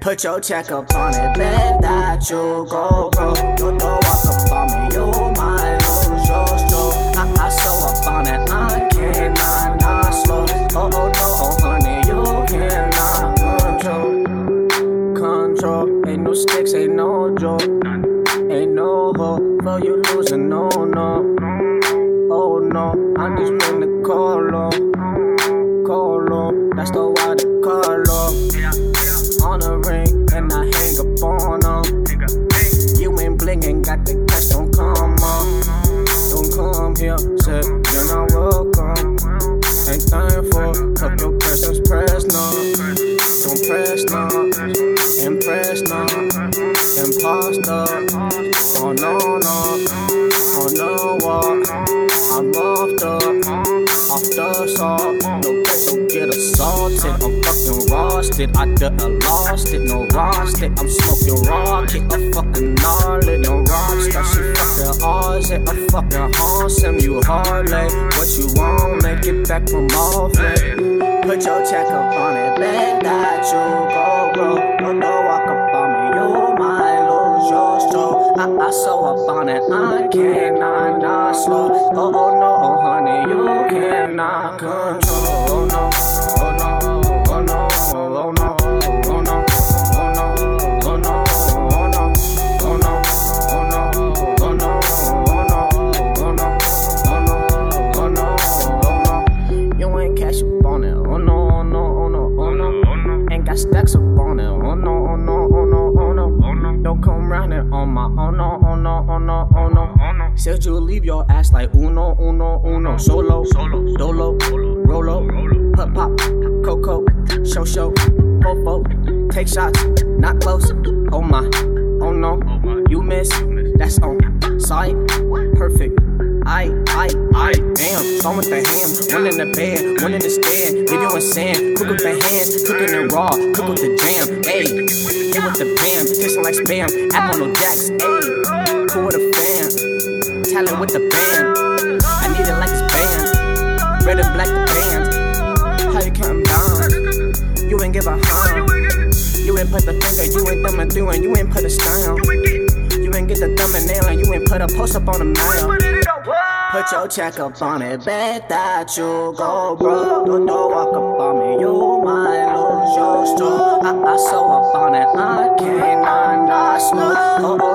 Put your check up on it, bet that you go broke. Don't throw walk up on me, you might lose your stroke. I, I so up on it, I cannot not slow. Oh, oh no, oh, honey, you cannot control. Control, ain't no sticks, ain't no joke. Ain't no hope for you losing, no, no. Oh no, I just bring the call on. Call on, that's the why the call on. On the ring, and I hang up on them. You ain't blingin', got the cash, don't come on. Don't come here, say you're not welcome. Ain't thankful, fuck your person's press, no. Don't press, no. Impress, no. Imposter. Oh no, no. Oh no, what? I'm fucking roasted. I lost it, no roasted. I'm smoking rocket, a fucking gnarly. No rockstar, she fucking ours. it. I'm fucking awesome. You Harley, what you want? Make it back from off it. Put your check up on it, bet that you go, bro. Don't walk up on me, you might lose your stroke. I, I so up on it, I cannot not slow. Oh, oh no, honey, you cannot control. Oh no, got stacks up on it. Oh no, oh no, oh no, oh no. Oh, Don't come round it on my oh, oh no, oh no, oh no, oh no. Said you'll leave your ass like uno, uno, oh, uno. Solo, solo, dolo, rolo, put pop, coco, show show, fofo, take shots, not close. Oh my, oh no, you miss. That's on site, perfect. I, song with the ham, one in the bed, one in the stand, leave you in sand, cook with the hands, cooking it raw, cook with the jam, ayy, hit with the bam, tasting like spam, Apple no jacks, ayy, cool with a fan, talent with the band, I need it like it's band, red and black the how you counting down, you ain't give a harm, you ain't put the finger, you ain't through, and you ain't put a style. You ain't get the thumb and nail and you ain't put a post up on the mail. Put your check up on it, bet that you go broke. Don't no walk up on me, you might lose your stool. I, I so up on it, I cannot not I'm smooth. Oh, oh